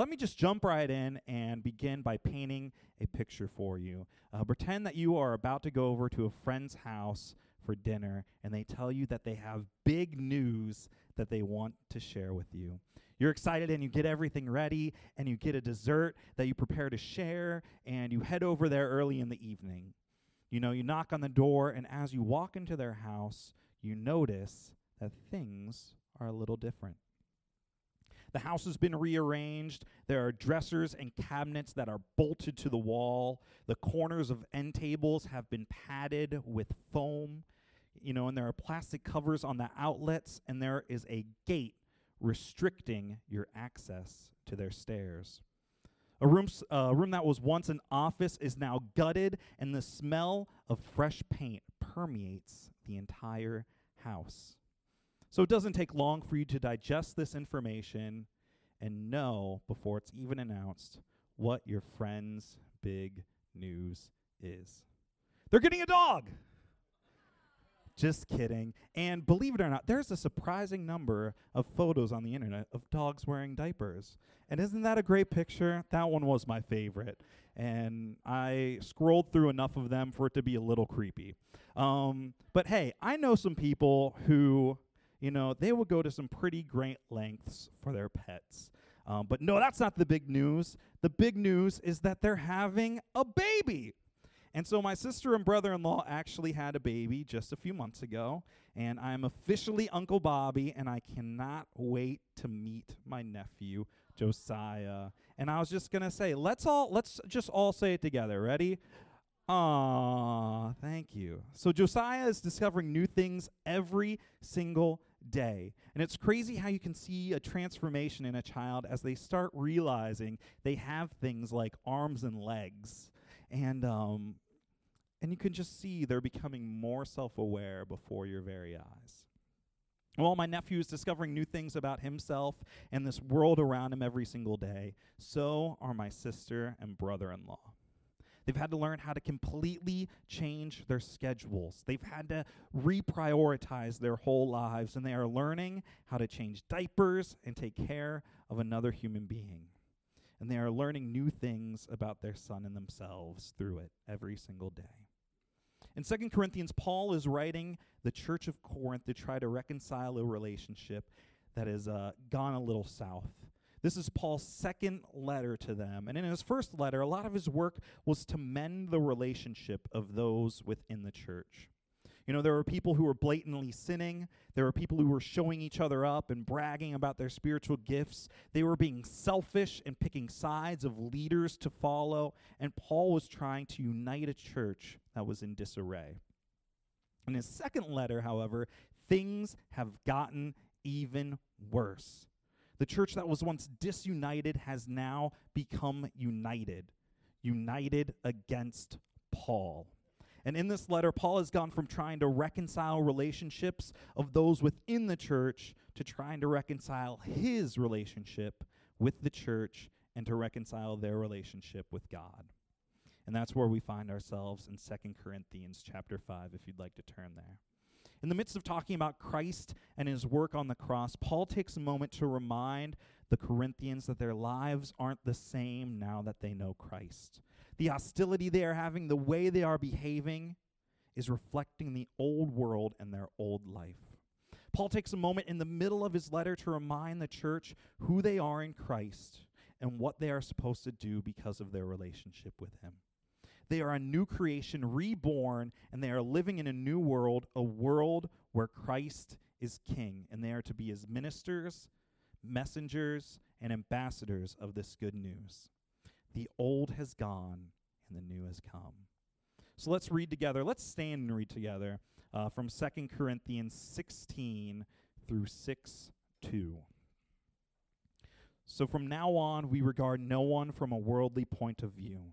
let me just jump right in and begin by painting a picture for you. Uh, pretend that you are about to go over to a friend's house for dinner, and they tell you that they have big news that they want to share with you. You're excited and you get everything ready, and you get a dessert that you prepare to share, and you head over there early in the evening. You know, you knock on the door, and as you walk into their house, you notice that things are a little different. The house has been rearranged. There are dressers and cabinets that are bolted to the wall. The corners of end tables have been padded with foam. You know, and there are plastic covers on the outlets, and there is a gate restricting your access to their stairs. A room, uh, room that was once an office is now gutted, and the smell of fresh paint permeates the entire house. So it doesn't take long for you to digest this information and know before it's even announced what your friend's big news is. They're getting a dog! Just kidding. And believe it or not, there's a surprising number of photos on the internet of dogs wearing diapers. And isn't that a great picture? That one was my favorite. And I scrolled through enough of them for it to be a little creepy. Um, but hey, I know some people who, you know, they will go to some pretty great lengths for their pets. Um, but no, that's not the big news. The big news is that they're having a baby. And so my sister and brother in law actually had a baby just a few months ago, and I'm officially Uncle Bobby, and I cannot wait to meet my nephew, Josiah. And I was just gonna say, let's all let's just all say it together. Ready? Ah, thank you. So Josiah is discovering new things every single day. And it's crazy how you can see a transformation in a child as they start realizing they have things like arms and legs and um, and you can just see they're becoming more self-aware before your very eyes. While my nephew is discovering new things about himself and this world around him every single day, so are my sister and brother in law. They've had to learn how to completely change their schedules. They've had to reprioritize their whole lives, and they are learning how to change diapers and take care of another human being and they are learning new things about their son and themselves through it every single day. In 2 Corinthians, Paul is writing the church of Corinth to try to reconcile a relationship that has uh, gone a little south. This is Paul's second letter to them. And in his first letter, a lot of his work was to mend the relationship of those within the church. You know, there were people who were blatantly sinning. There were people who were showing each other up and bragging about their spiritual gifts. They were being selfish and picking sides of leaders to follow. And Paul was trying to unite a church that was in disarray. In his second letter, however, things have gotten even worse. The church that was once disunited has now become united, united against Paul. And in this letter, Paul has gone from trying to reconcile relationships of those within the church to trying to reconcile his relationship with the church and to reconcile their relationship with God. And that's where we find ourselves in 2 Corinthians chapter 5 if you'd like to turn there. In the midst of talking about Christ and his work on the cross, Paul takes a moment to remind the Corinthians that their lives aren't the same now that they know Christ the hostility they are having, the way they are behaving, is reflecting the old world and their old life. Paul takes a moment in the middle of his letter to remind the church who they are in Christ and what they are supposed to do because of their relationship with him. They are a new creation, reborn, and they are living in a new world, a world where Christ is king, and they are to be his ministers, messengers, and ambassadors of this good news. The old has gone and the new has come. So let's read together. Let's stand and read together uh, from 2 Corinthians 16 through 6 2. So from now on, we regard no one from a worldly point of view.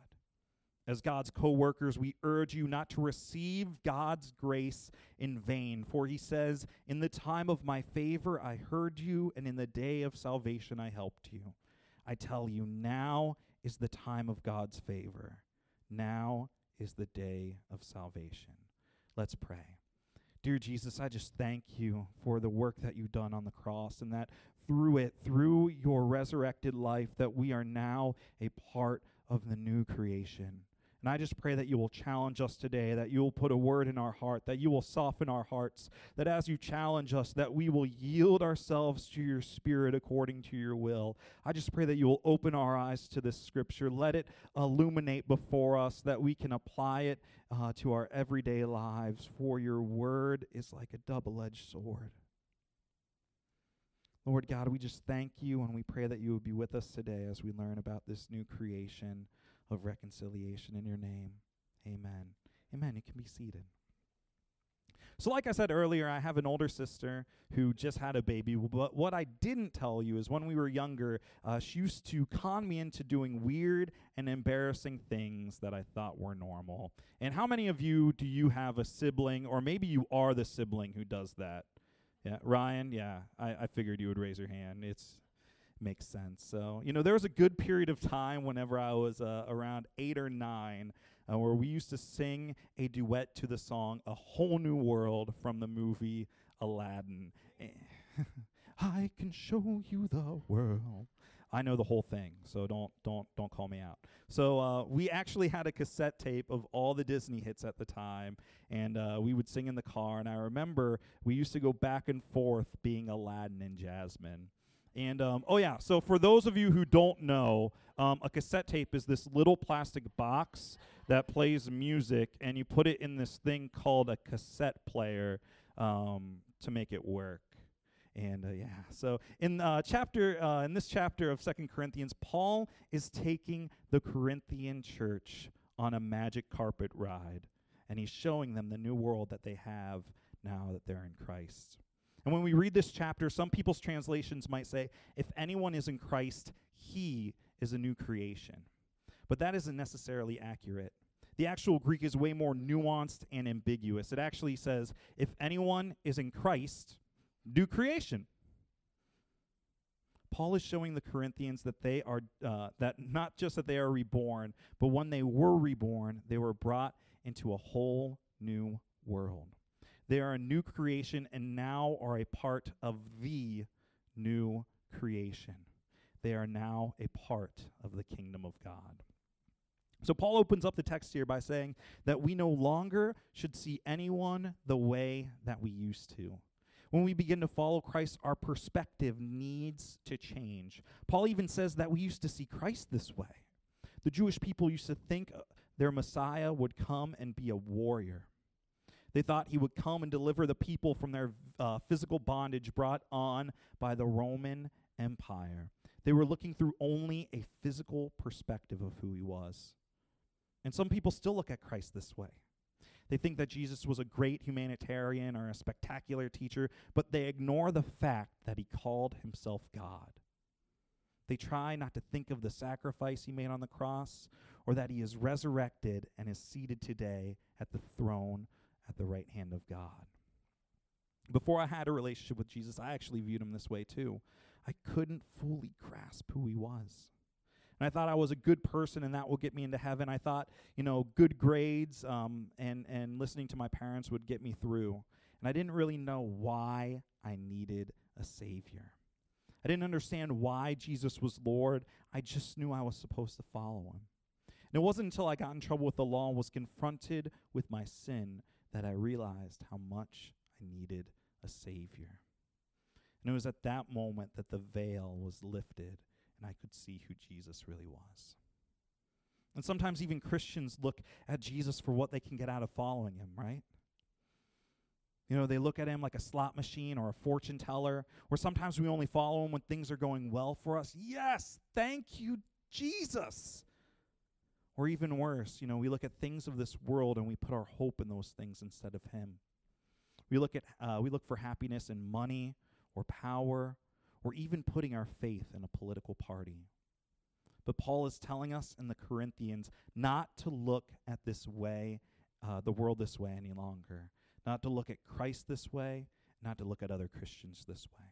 As God's co workers, we urge you not to receive God's grace in vain. For he says, In the time of my favor I heard you, and in the day of salvation I helped you. I tell you, now is the time of God's favor. Now is the day of salvation. Let's pray. Dear Jesus, I just thank you for the work that you've done on the cross and that through it, through your resurrected life, that we are now a part of the new creation. And I just pray that you will challenge us today, that you will put a word in our heart, that you will soften our hearts, that as you challenge us, that we will yield ourselves to your spirit according to your will. I just pray that you will open our eyes to this scripture, let it illuminate before us, that we can apply it uh, to our everyday lives, for your word is like a double edged sword. Lord God, we just thank you and we pray that you would be with us today as we learn about this new creation of reconciliation in your name. Amen. Amen. You can be seated. So, like I said earlier, I have an older sister who just had a baby. But what I didn't tell you is when we were younger, uh, she used to con me into doing weird and embarrassing things that I thought were normal. And how many of you do you have a sibling, or maybe you are the sibling who does that? Yeah, Ryan. Yeah, I, I figured you would raise your hand. It's makes sense. So, you know, there was a good period of time whenever I was uh, around eight or nine uh, where we used to sing a duet to the song A Whole New World from the movie Aladdin. I can show you the world. I know the whole thing, so don't don't don't call me out. So uh, we actually had a cassette tape of all the Disney hits at the time, and uh, we would sing in the car. And I remember we used to go back and forth being Aladdin and Jasmine. And um, oh yeah, so for those of you who don't know, um, a cassette tape is this little plastic box that plays music, and you put it in this thing called a cassette player um, to make it work. And uh, yeah, so in uh, chapter uh, in this chapter of Second Corinthians, Paul is taking the Corinthian church on a magic carpet ride, and he's showing them the new world that they have now that they're in Christ. And when we read this chapter, some people's translations might say, if anyone is in Christ, he is a new creation. But that isn't necessarily accurate. The actual Greek is way more nuanced and ambiguous. It actually says, if anyone is in Christ, new creation. Paul is showing the Corinthians that they are uh, that not just that they are reborn, but when they were reborn, they were brought into a whole new world. They are a new creation and now are a part of the new creation. They are now a part of the kingdom of God. So Paul opens up the text here by saying that we no longer should see anyone the way that we used to. When we begin to follow Christ, our perspective needs to change. Paul even says that we used to see Christ this way. The Jewish people used to think uh, their Messiah would come and be a warrior. They thought he would come and deliver the people from their uh, physical bondage brought on by the Roman Empire. They were looking through only a physical perspective of who he was. And some people still look at Christ this way. They think that Jesus was a great humanitarian or a spectacular teacher, but they ignore the fact that he called himself God. They try not to think of the sacrifice he made on the cross or that he is resurrected and is seated today at the throne at the right hand of God. Before I had a relationship with Jesus, I actually viewed him this way too. I couldn't fully grasp who he was. And I thought I was a good person and that will get me into heaven. I thought, you know, good grades um, and, and listening to my parents would get me through. And I didn't really know why I needed a Savior. I didn't understand why Jesus was Lord. I just knew I was supposed to follow him. And it wasn't until I got in trouble with the law and was confronted with my sin that I realized how much I needed a Savior. And it was at that moment that the veil was lifted and I could see who Jesus really was. And sometimes even Christians look at Jesus for what they can get out of following him, right? You know, they look at him like a slot machine or a fortune teller, or sometimes we only follow him when things are going well for us. Yes, thank you, Jesus. Or even worse, you know, we look at things of this world and we put our hope in those things instead of him. We look at uh, we look for happiness in money or power or even putting our faith in a political party. But Paul is telling us in the Corinthians not to look at this way, uh, the world this way any longer, not to look at Christ this way, not to look at other Christians this way.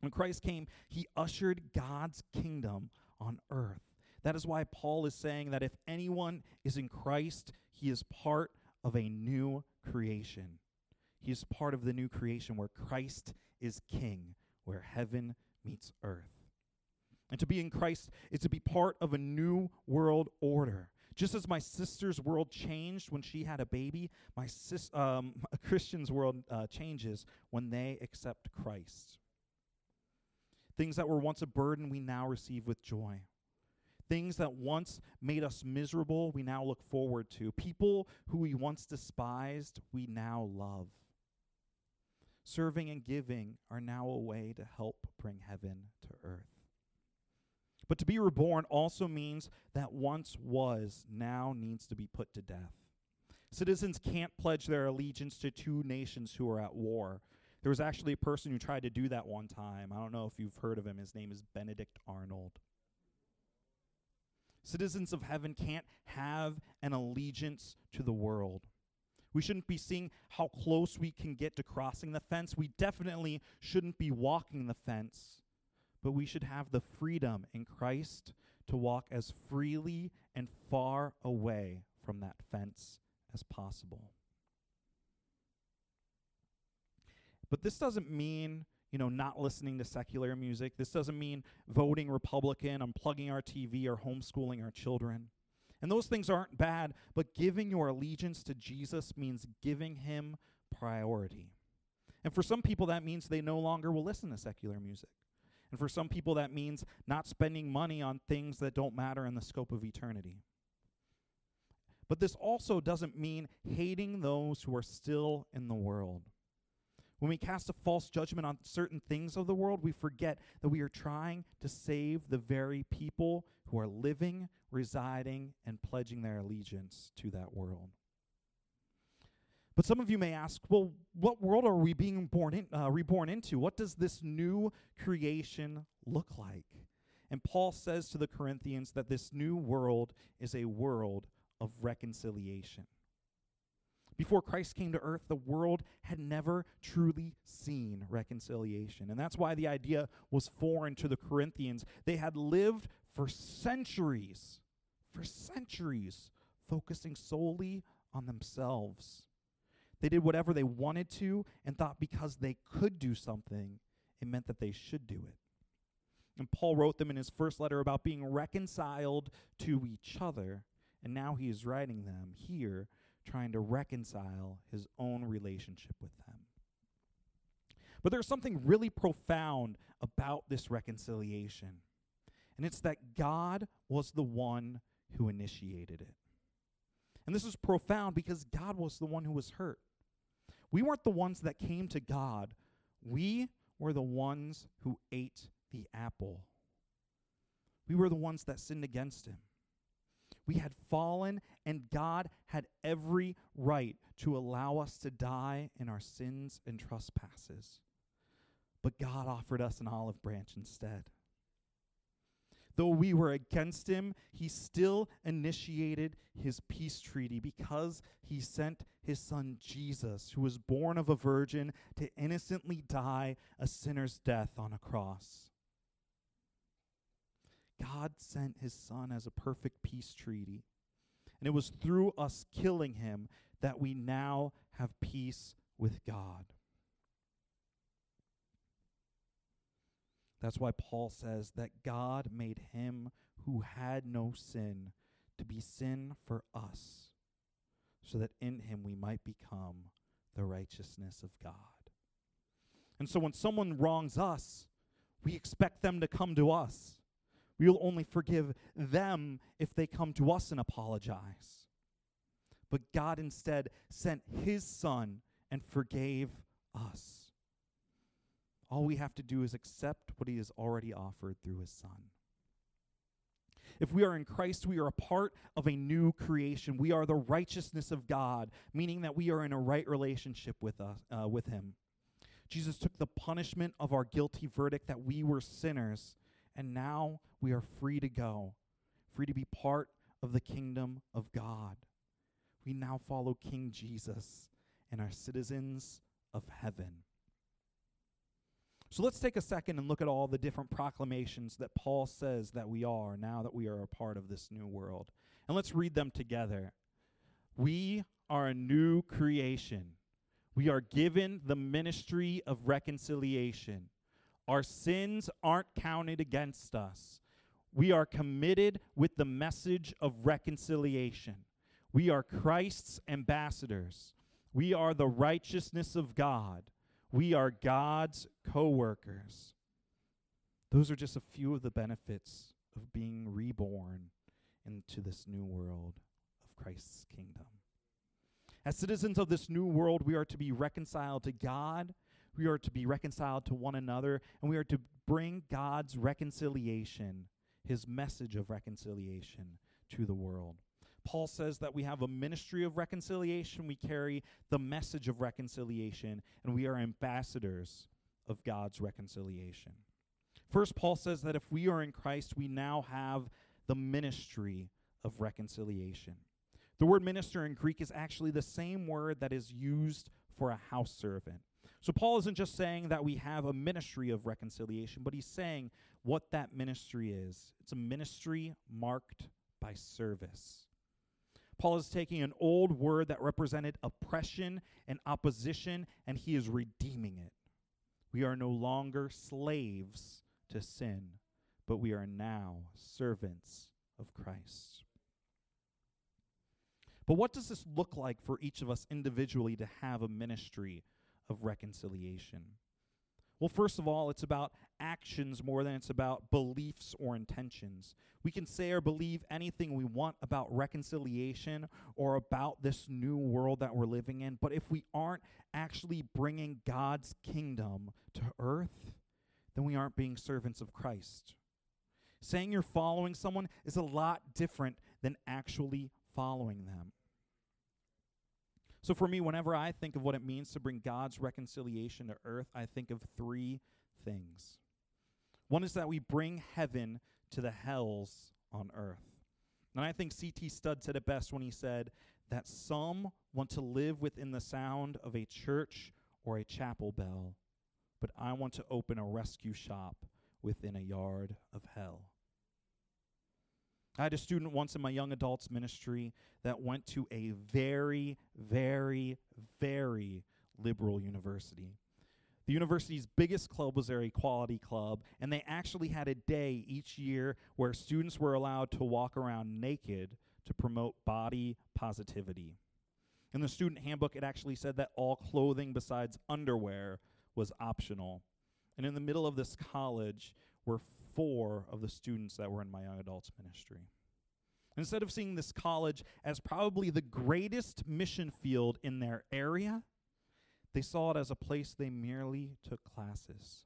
When Christ came, he ushered God's kingdom on earth. That is why Paul is saying that if anyone is in Christ, he is part of a new creation. He is part of the new creation where Christ is king, where heaven meets earth. And to be in Christ is to be part of a new world order. Just as my sister's world changed when she had a baby, my sis, um, a Christian's world uh, changes when they accept Christ. Things that were once a burden, we now receive with joy. Things that once made us miserable, we now look forward to. People who we once despised, we now love. Serving and giving are now a way to help bring heaven to earth. But to be reborn also means that once was now needs to be put to death. Citizens can't pledge their allegiance to two nations who are at war. There was actually a person who tried to do that one time. I don't know if you've heard of him. His name is Benedict Arnold. Citizens of heaven can't have an allegiance to the world. We shouldn't be seeing how close we can get to crossing the fence. We definitely shouldn't be walking the fence, but we should have the freedom in Christ to walk as freely and far away from that fence as possible. But this doesn't mean, you know, not listening to secular music. This doesn't mean voting Republican, unplugging our TV, or homeschooling our children. And those things aren't bad, but giving your allegiance to Jesus means giving him priority. And for some people, that means they no longer will listen to secular music. And for some people, that means not spending money on things that don't matter in the scope of eternity. But this also doesn't mean hating those who are still in the world. When we cast a false judgment on certain things of the world, we forget that we are trying to save the very people who are living, residing, and pledging their allegiance to that world. But some of you may ask, well, what world are we being born in, uh, reborn into? What does this new creation look like? And Paul says to the Corinthians that this new world is a world of reconciliation. Before Christ came to earth, the world had never truly seen reconciliation. And that's why the idea was foreign to the Corinthians. They had lived for centuries, for centuries, focusing solely on themselves. They did whatever they wanted to and thought because they could do something, it meant that they should do it. And Paul wrote them in his first letter about being reconciled to each other. And now he is writing them here trying to reconcile his own relationship with them. But there's something really profound about this reconciliation, and it's that God was the one who initiated it. And this is profound because God was the one who was hurt. We weren't the ones that came to God, we were the ones who ate the apple. We were the ones that sinned against him. We had fallen, and God had every right to allow us to die in our sins and trespasses. But God offered us an olive branch instead. Though we were against him, he still initiated his peace treaty because he sent his son Jesus, who was born of a virgin, to innocently die a sinner's death on a cross. God sent his son as a perfect peace treaty. And it was through us killing him that we now have peace with God. That's why Paul says that God made him who had no sin to be sin for us, so that in him we might become the righteousness of God. And so when someone wrongs us, we expect them to come to us. We will only forgive them if they come to us and apologize. But God instead sent his son and forgave us. All we have to do is accept what he has already offered through his son. If we are in Christ, we are a part of a new creation. We are the righteousness of God, meaning that we are in a right relationship with us uh, with him. Jesus took the punishment of our guilty verdict that we were sinners, and now we are free to go, free to be part of the kingdom of God. We now follow King Jesus and are citizens of heaven. So let's take a second and look at all the different proclamations that Paul says that we are now that we are a part of this new world. And let's read them together. We are a new creation. We are given the ministry of reconciliation. Our sins aren't counted against us. We are committed with the message of reconciliation. We are Christ's ambassadors. We are the righteousness of God. We are God's co workers. Those are just a few of the benefits of being reborn into this new world of Christ's kingdom. As citizens of this new world, we are to be reconciled to God, we are to be reconciled to one another, and we are to bring God's reconciliation, his message of reconciliation, to the world. Paul says that we have a ministry of reconciliation, we carry the message of reconciliation, and we are ambassadors of God's reconciliation. First, Paul says that if we are in Christ, we now have the ministry of reconciliation. The word minister in Greek is actually the same word that is used for a house servant. So Paul isn't just saying that we have a ministry of reconciliation, but he's saying what that ministry is. It's a ministry marked by service. Paul is taking an old word that represented oppression and opposition, and he is redeeming it. We are no longer slaves to sin, but we are now servants of Christ. But what does this look like for each of us individually to have a ministry of reconciliation? Well, first of all, it's about actions more than it's about beliefs or intentions. We can say or believe anything we want about reconciliation or about this new world that we're living in, but if we aren't actually bringing God's kingdom to earth, then we aren't being servants of Christ. Saying you're following someone is a lot different than actually following them. So, for me, whenever I think of what it means to bring God's reconciliation to earth, I think of three things. One is that we bring heaven to the hells on earth. And I think C.T. Studd said it best when he said that some want to live within the sound of a church or a chapel bell, but I want to open a rescue shop within a yard of hell. I had a student once in my young adults ministry that went to a very, very, very liberal university. The university's biggest club was their equality club, and they actually had a day each year where students were allowed to walk around naked to promote body positivity. In the student handbook, it actually said that all clothing besides underwear was optional. And in the middle of this college were four of the students that were in my young adults ministry. Instead of seeing this college as probably the greatest mission field in their area, they saw it as a place they merely took classes.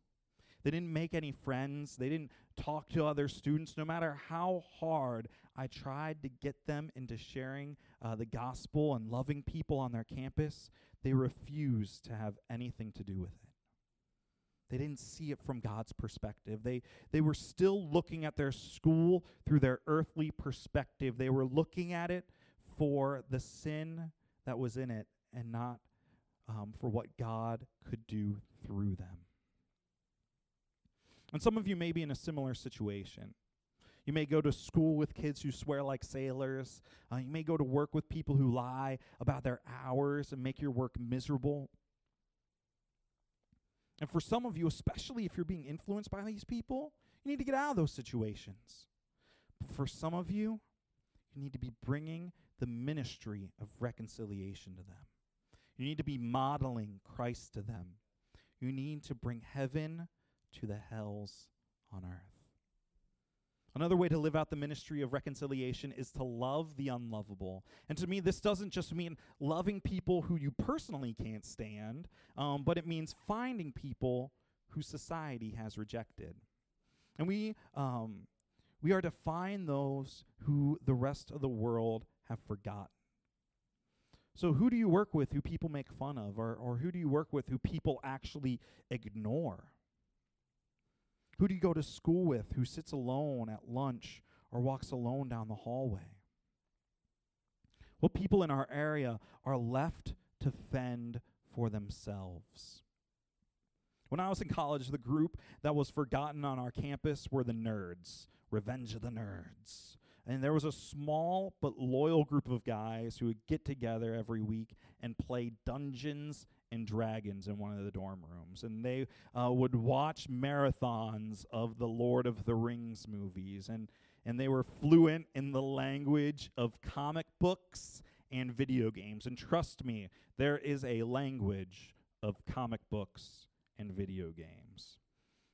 They didn't make any friends. They didn't talk to other students. No matter how hard I tried to get them into sharing uh, the gospel and loving people on their campus, they refused to have anything to do with it. They didn't see it from God's perspective. They, they were still looking at their school through their earthly perspective. They were looking at it for the sin that was in it and not um, for what God could do through them. And some of you may be in a similar situation. You may go to school with kids who swear like sailors. Uh, you may go to work with people who lie about their hours and make your work miserable. And for some of you, especially if you're being influenced by these people, you need to get out of those situations. But for some of you, you need to be bringing the ministry of reconciliation to them. You need to be modeling Christ to them. You need to bring heaven to the hells on earth. Another way to live out the ministry of reconciliation is to love the unlovable. And to me, this doesn't just mean loving people who you personally can't stand, um, but it means finding people who society has rejected. And we, um, we are to find those who the rest of the world have forgotten. So, who do you work with who people make fun of, or, or who do you work with who people actually ignore? Who do you go to school with who sits alone at lunch or walks alone down the hallway? What people in our area are left to fend for themselves? When I was in college, the group that was forgotten on our campus were the nerds, Revenge of the Nerds. And there was a small but loyal group of guys who would get together every week and play Dungeons and Dragons in one of the dorm rooms. And they uh, would watch marathons of the Lord of the Rings movies. And, and they were fluent in the language of comic books and video games. And trust me, there is a language of comic books and video games.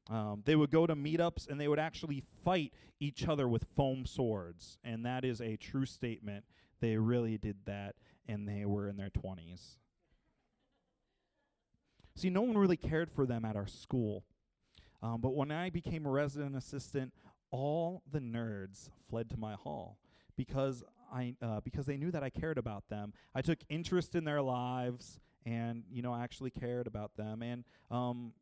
Um, they would go to meetups and they would actually fight each other with foam swords. And that is a true statement. They really did that, and they were in their 20s. See, no one really cared for them at our school. Um, but when I became a resident assistant, all the nerds fled to my hall because I uh, because they knew that I cared about them. I took interest in their lives, and you know, I actually cared about them. And um,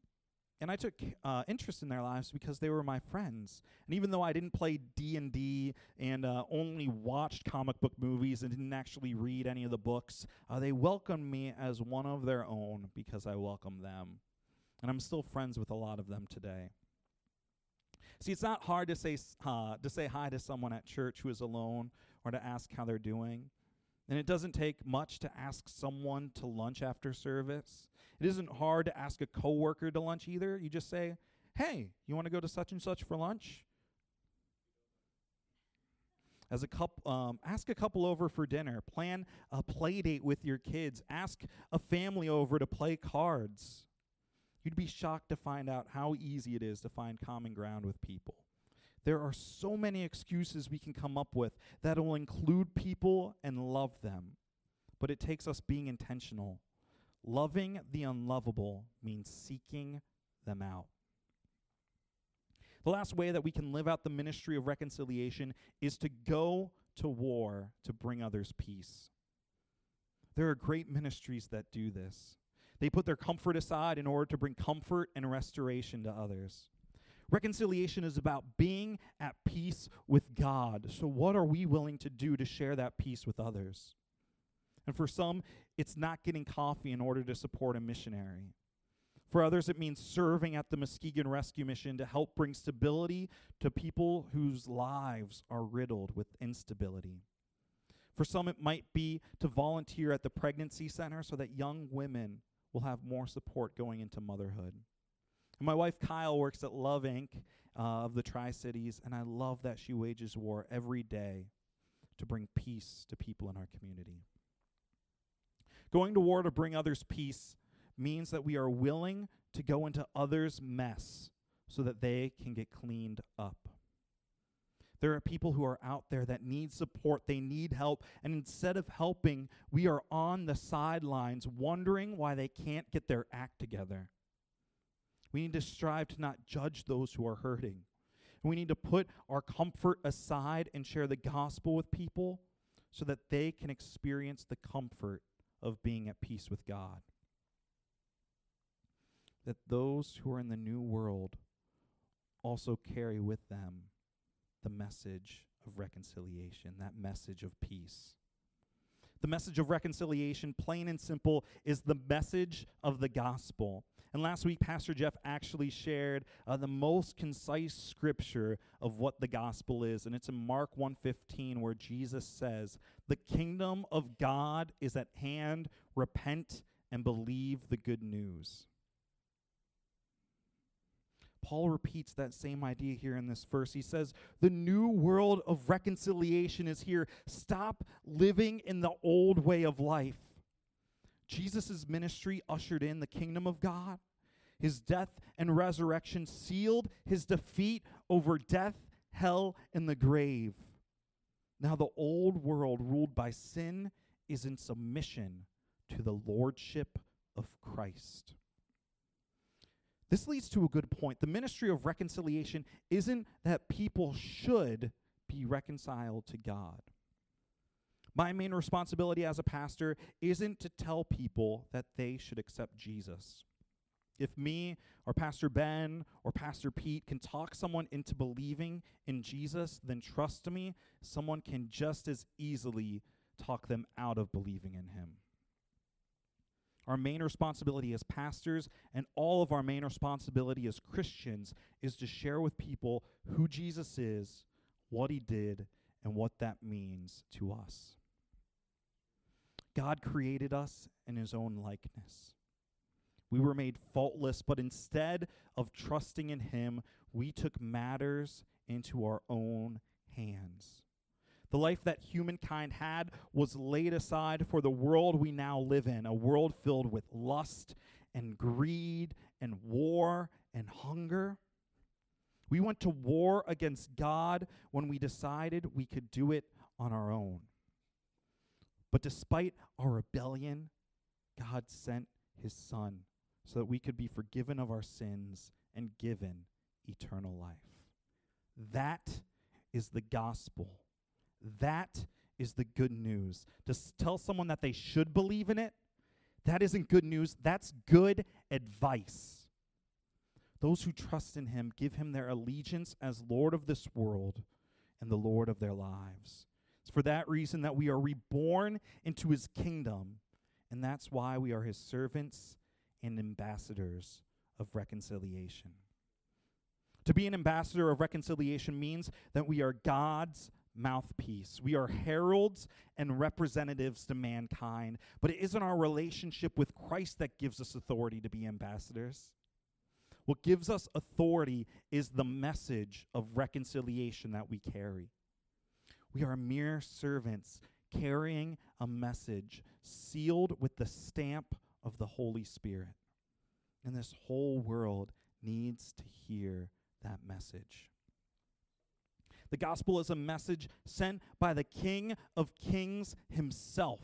and I took uh, interest in their lives because they were my friends. And even though I didn't play D and D and uh, only watched comic book movies and didn't actually read any of the books, uh, they welcomed me as one of their own because I welcomed them. And I'm still friends with a lot of them today. See, it's not hard to say uh, to say hi to someone at church who is alone or to ask how they're doing. And it doesn't take much to ask someone to lunch after service. It isn't hard to ask a coworker to lunch either. You just say, "Hey, you want to go to such and such for lunch?" As a couple, um, ask a couple over for dinner. Plan a play date with your kids. Ask a family over to play cards. You'd be shocked to find out how easy it is to find common ground with people. There are so many excuses we can come up with that will include people and love them. But it takes us being intentional. Loving the unlovable means seeking them out. The last way that we can live out the ministry of reconciliation is to go to war to bring others peace. There are great ministries that do this. They put their comfort aside in order to bring comfort and restoration to others. Reconciliation is about being at peace with God. So, what are we willing to do to share that peace with others? And for some, it's not getting coffee in order to support a missionary. For others, it means serving at the Muskegon Rescue Mission to help bring stability to people whose lives are riddled with instability. For some, it might be to volunteer at the pregnancy center so that young women will have more support going into motherhood. And my wife Kyle works at Love Inc. Uh, of the Tri Cities, and I love that she wages war every day to bring peace to people in our community. Going to war to bring others peace means that we are willing to go into others' mess so that they can get cleaned up. There are people who are out there that need support, they need help, and instead of helping, we are on the sidelines wondering why they can't get their act together. We need to strive to not judge those who are hurting. We need to put our comfort aside and share the gospel with people so that they can experience the comfort of being at peace with God. That those who are in the new world also carry with them the message of reconciliation, that message of peace. The message of reconciliation, plain and simple, is the message of the gospel. And last week, Pastor Jeff actually shared uh, the most concise scripture of what the gospel is, and it's in Mark 1:15 where Jesus says, "The kingdom of God is at hand. Repent and believe the good news." Paul repeats that same idea here in this verse. He says, The new world of reconciliation is here. Stop living in the old way of life. Jesus' ministry ushered in the kingdom of God. His death and resurrection sealed his defeat over death, hell, and the grave. Now the old world ruled by sin is in submission to the lordship of Christ. This leads to a good point. The ministry of reconciliation isn't that people should be reconciled to God. My main responsibility as a pastor isn't to tell people that they should accept Jesus. If me or Pastor Ben or Pastor Pete can talk someone into believing in Jesus, then trust me, someone can just as easily talk them out of believing in him. Our main responsibility as pastors and all of our main responsibility as Christians is to share with people who Jesus is, what he did, and what that means to us. God created us in his own likeness. We were made faultless, but instead of trusting in him, we took matters into our own hands. The life that humankind had was laid aside for the world we now live in, a world filled with lust and greed and war and hunger. We went to war against God when we decided we could do it on our own. But despite our rebellion, God sent his Son so that we could be forgiven of our sins and given eternal life. That is the gospel. That is the good news. To s- tell someone that they should believe in it, that isn't good news. That's good advice. Those who trust in him give him their allegiance as Lord of this world and the Lord of their lives. For that reason that we are reborn into his kingdom, and that's why we are his servants and ambassadors of reconciliation. To be an ambassador of reconciliation means that we are God's mouthpiece. We are heralds and representatives to mankind, but it isn't our relationship with Christ that gives us authority to be ambassadors. What gives us authority is the message of reconciliation that we carry. We are mere servants carrying a message sealed with the stamp of the Holy Spirit. And this whole world needs to hear that message. The gospel is a message sent by the King of Kings himself.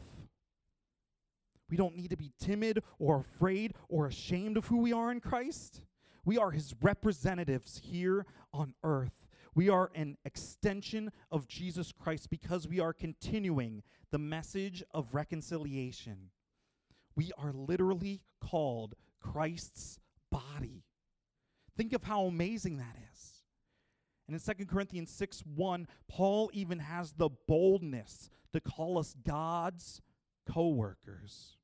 We don't need to be timid or afraid or ashamed of who we are in Christ. We are his representatives here on earth. We are an extension of Jesus Christ because we are continuing the message of reconciliation. We are literally called Christ's body. Think of how amazing that is. And in 2 Corinthians 6 1, Paul even has the boldness to call us God's co workers.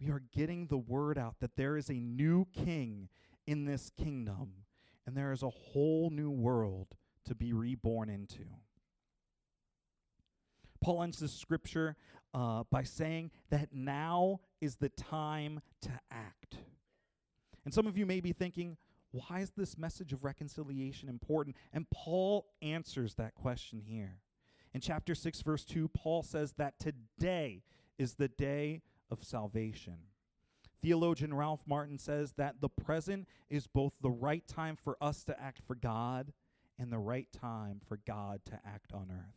We are getting the word out that there is a new king in this kingdom, and there is a whole new world to be reborn into. Paul ends this scripture uh, by saying that now is the time to act. And some of you may be thinking, why is this message of reconciliation important? And Paul answers that question here. In chapter 6, verse 2, Paul says that today is the day of salvation. Theologian Ralph Martin says that the present is both the right time for us to act for God and the right time for God to act on earth.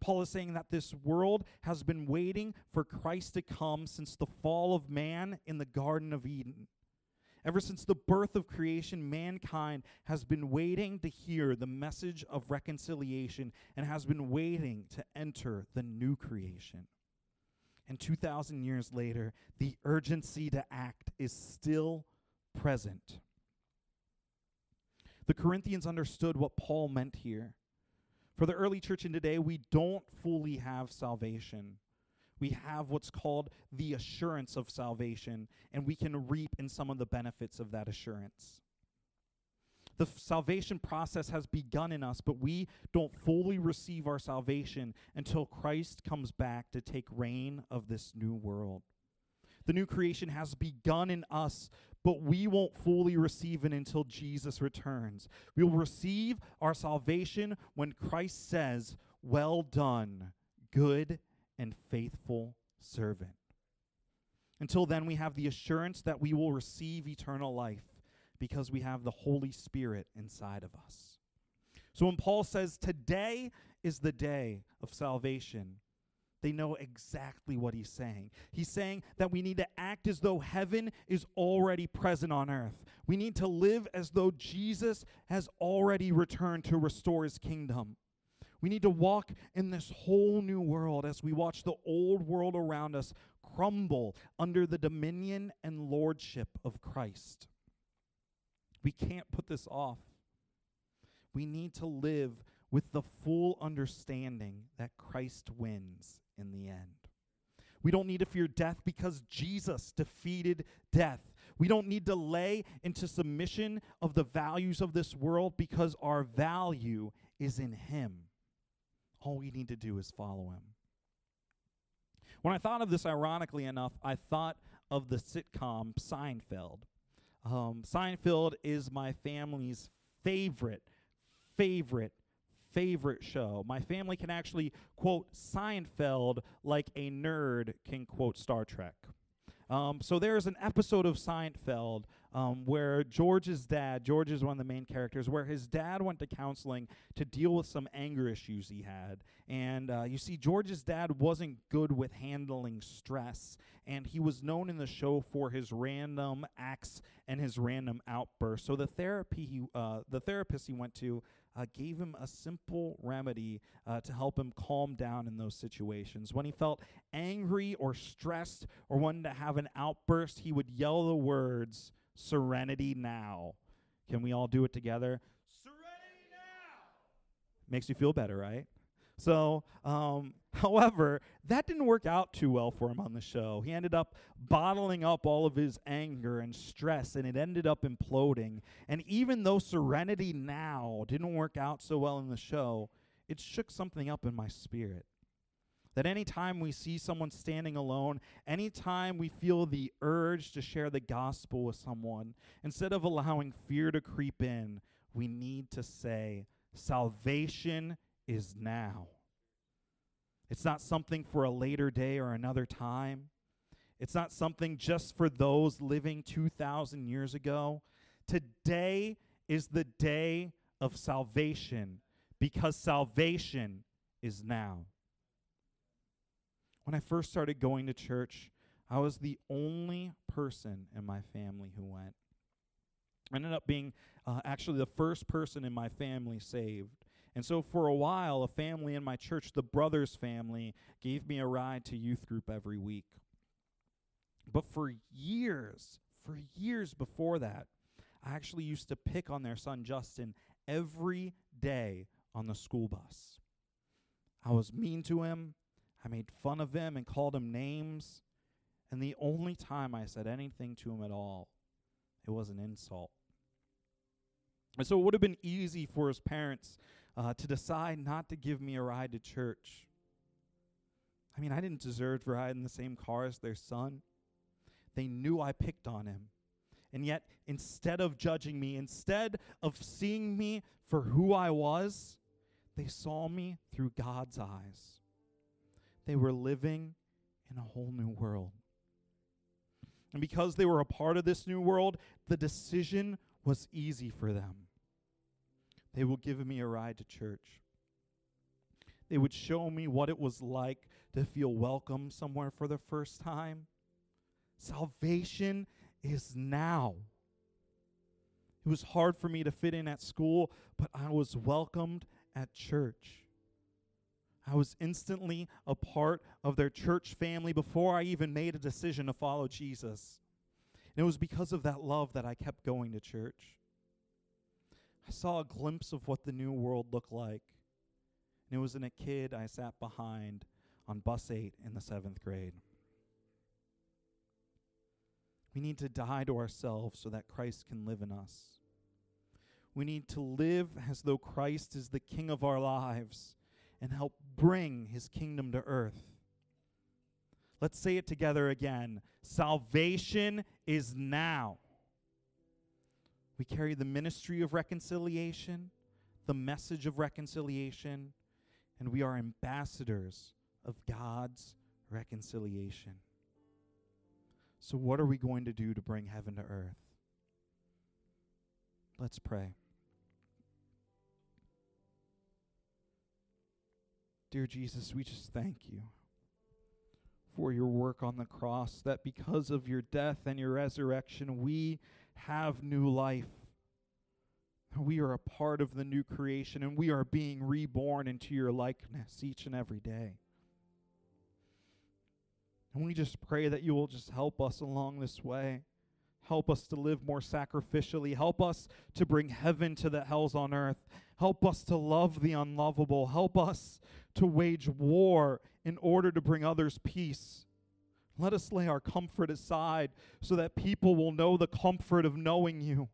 Paul is saying that this world has been waiting for Christ to come since the fall of man in the Garden of Eden. Ever since the birth of creation, mankind has been waiting to hear the message of reconciliation and has been waiting to enter the new creation. And 2,000 years later, the urgency to act is still present. The Corinthians understood what Paul meant here. For the early church in today, we don't fully have salvation we have what's called the assurance of salvation, and we can reap in some of the benefits of that assurance. The salvation process has begun in us, but we don't fully receive our salvation until Christ comes back to take reign of this new world. The new creation has begun in us, but we won't fully receive it until Jesus returns. We will receive our salvation when Christ says, Well done, good and faithful servant. Until then, we have the assurance that we will receive eternal life because we have the Holy Spirit inside of us. So when Paul says, Today is the day of salvation, they know exactly what he's saying. He's saying that we need to act as though heaven is already present on earth. We need to live as though Jesus has already returned to restore his kingdom. We need to walk in this whole new world as we watch the old world around us crumble under the dominion and lordship of Christ. We can't put this off. We need to live with the full understanding that Christ wins in the end. We don't need to fear death because Jesus defeated death. We don't need to lay into submission of the values of this world because our value is in Him. All we need to do is follow Him. When I thought of this, ironically enough, I thought of the sitcom Seinfeld. Um, Seinfeld is my family's favorite, favorite favorite show. My family can actually quote Seinfeld like a nerd can quote Star Trek. Um, so there's an episode of Seinfeld um, where George's dad, George is one of the main characters, where his dad went to counseling to deal with some anger issues he had. And uh, you see, George's dad wasn't good with handling stress, and he was known in the show for his random acts and his random outbursts. So the therapy he, uh, the therapist he went to uh, gave him a simple remedy uh, to help him calm down in those situations. When he felt angry or stressed or wanted to have an outburst, he would yell the words, Serenity now. Can we all do it together? Serenity now! Makes you feel better, right? So, um, however, that didn't work out too well for him on the show. He ended up bottling up all of his anger and stress, and it ended up imploding. And even though Serenity Now didn't work out so well in the show, it shook something up in my spirit. That anytime we see someone standing alone, anytime we feel the urge to share the gospel with someone, instead of allowing fear to creep in, we need to say, Salvation is now. It's not something for a later day or another time. It's not something just for those living 2,000 years ago. Today is the day of salvation because salvation is now. When I first started going to church, I was the only person in my family who went. I ended up being uh, actually the first person in my family saved. And so for a while, a family in my church, the Brothers family, gave me a ride to youth group every week. But for years, for years before that, I actually used to pick on their son Justin every day on the school bus. I was mean to him. I made fun of him and called him names. And the only time I said anything to him at all, it was an insult. And so it would have been easy for his parents uh, to decide not to give me a ride to church. I mean, I didn't deserve to ride in the same car as their son. They knew I picked on him. And yet, instead of judging me, instead of seeing me for who I was, they saw me through God's eyes. They were living in a whole new world. And because they were a part of this new world, the decision was easy for them. They would give me a ride to church. They would show me what it was like to feel welcome somewhere for the first time. Salvation is now. It was hard for me to fit in at school, but I was welcomed at church. I was instantly a part of their church family before I even made a decision to follow Jesus. And it was because of that love that I kept going to church. I saw a glimpse of what the new world looked like. And it was in a kid I sat behind on bus 8 in the seventh grade. We need to die to ourselves so that Christ can live in us. We need to live as though Christ is the king of our lives and help bring his kingdom to earth. Let's say it together again. Salvation is now. We carry the ministry of reconciliation, the message of reconciliation, and we are ambassadors of God's reconciliation. So, what are we going to do to bring heaven to earth? Let's pray. Dear Jesus, we just thank you for your work on the cross, that because of your death and your resurrection, we have new life. We are a part of the new creation and we are being reborn into your likeness each and every day. And we just pray that you will just help us along this way. Help us to live more sacrificially. Help us to bring heaven to the hells on earth. Help us to love the unlovable. Help us to wage war in order to bring others peace. Let us lay our comfort aside so that people will know the comfort of knowing you.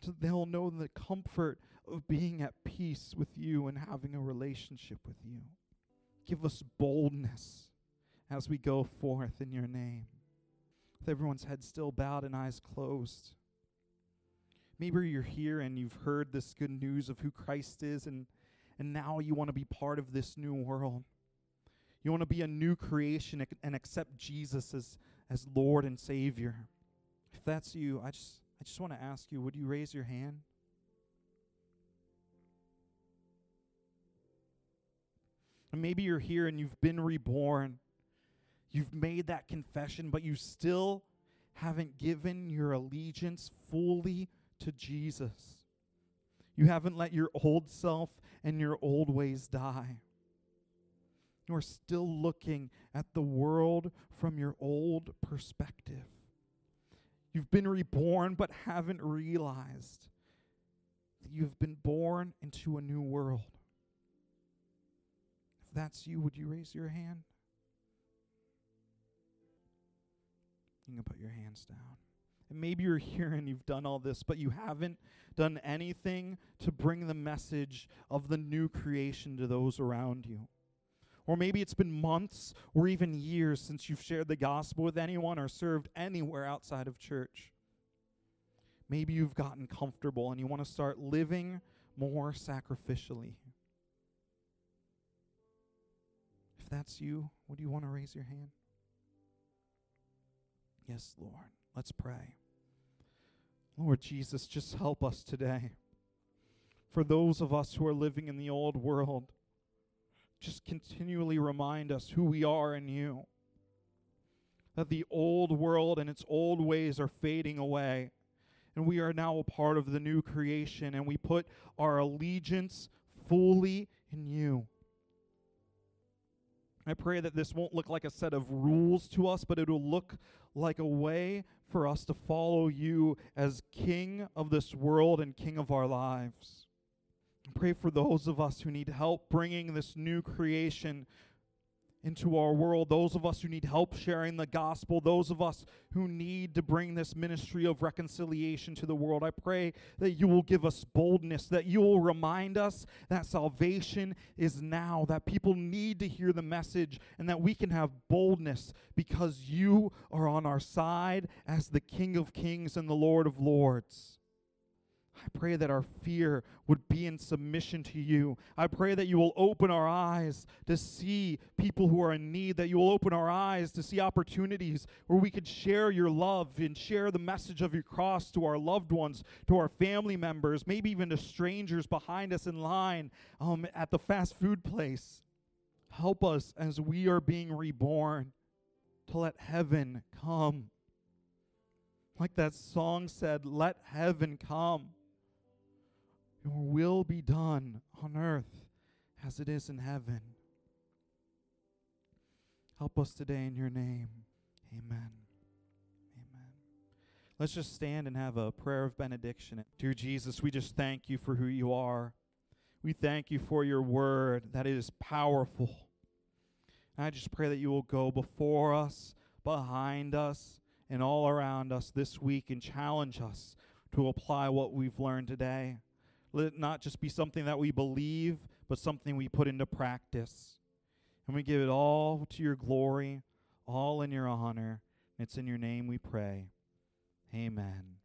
So they'll know the comfort of being at peace with you and having a relationship with you. Give us boldness as we go forth in your name. With everyone's head still bowed and eyes closed. Maybe you're here and you've heard this good news of who Christ is, and, and now you want to be part of this new world. You want to be a new creation and accept Jesus as, as Lord and Savior. If that's you, I just, I just want to ask you would you raise your hand? And maybe you're here and you've been reborn You've made that confession, but you still haven't given your allegiance fully to Jesus. You haven't let your old self and your old ways die. You're still looking at the world from your old perspective. You've been reborn, but haven't realized that you've been born into a new world. If that's you, would you raise your hand? You can put your hands down. And maybe you're here and you've done all this, but you haven't done anything to bring the message of the new creation to those around you. Or maybe it's been months or even years since you've shared the gospel with anyone or served anywhere outside of church. Maybe you've gotten comfortable and you want to start living more sacrificially. If that's you, would you want to raise your hand? Yes, Lord. Let's pray. Lord Jesus, just help us today. For those of us who are living in the old world, just continually remind us who we are in you. That the old world and its old ways are fading away, and we are now a part of the new creation, and we put our allegiance fully in you. I pray that this won't look like a set of rules to us, but it'll look like a way for us to follow you as King of this world and King of our lives. Pray for those of us who need help bringing this new creation into our world, those of us who need help sharing the gospel, those of us who need to bring this ministry of reconciliation to the world. I pray that you will give us boldness, that you will remind us that salvation is now, that people need to hear the message, and that we can have boldness because you are on our side as the King of Kings and the Lord of Lords. Pray that our fear would be in submission to you. I pray that you will open our eyes to see people who are in need, that you will open our eyes to see opportunities where we could share your love and share the message of your cross to our loved ones, to our family members, maybe even to strangers behind us in line um, at the fast food place. Help us as we are being reborn to let heaven come. Like that song said, let heaven come. Your will be done on earth as it is in heaven. Help us today in your name. Amen. Amen. Let's just stand and have a prayer of benediction. Dear Jesus, we just thank you for who you are. We thank you for your word that is powerful. And I just pray that you will go before us, behind us, and all around us this week and challenge us to apply what we've learned today. Let it not just be something that we believe, but something we put into practice. And we give it all to your glory, all in your honor. It's in your name we pray. Amen.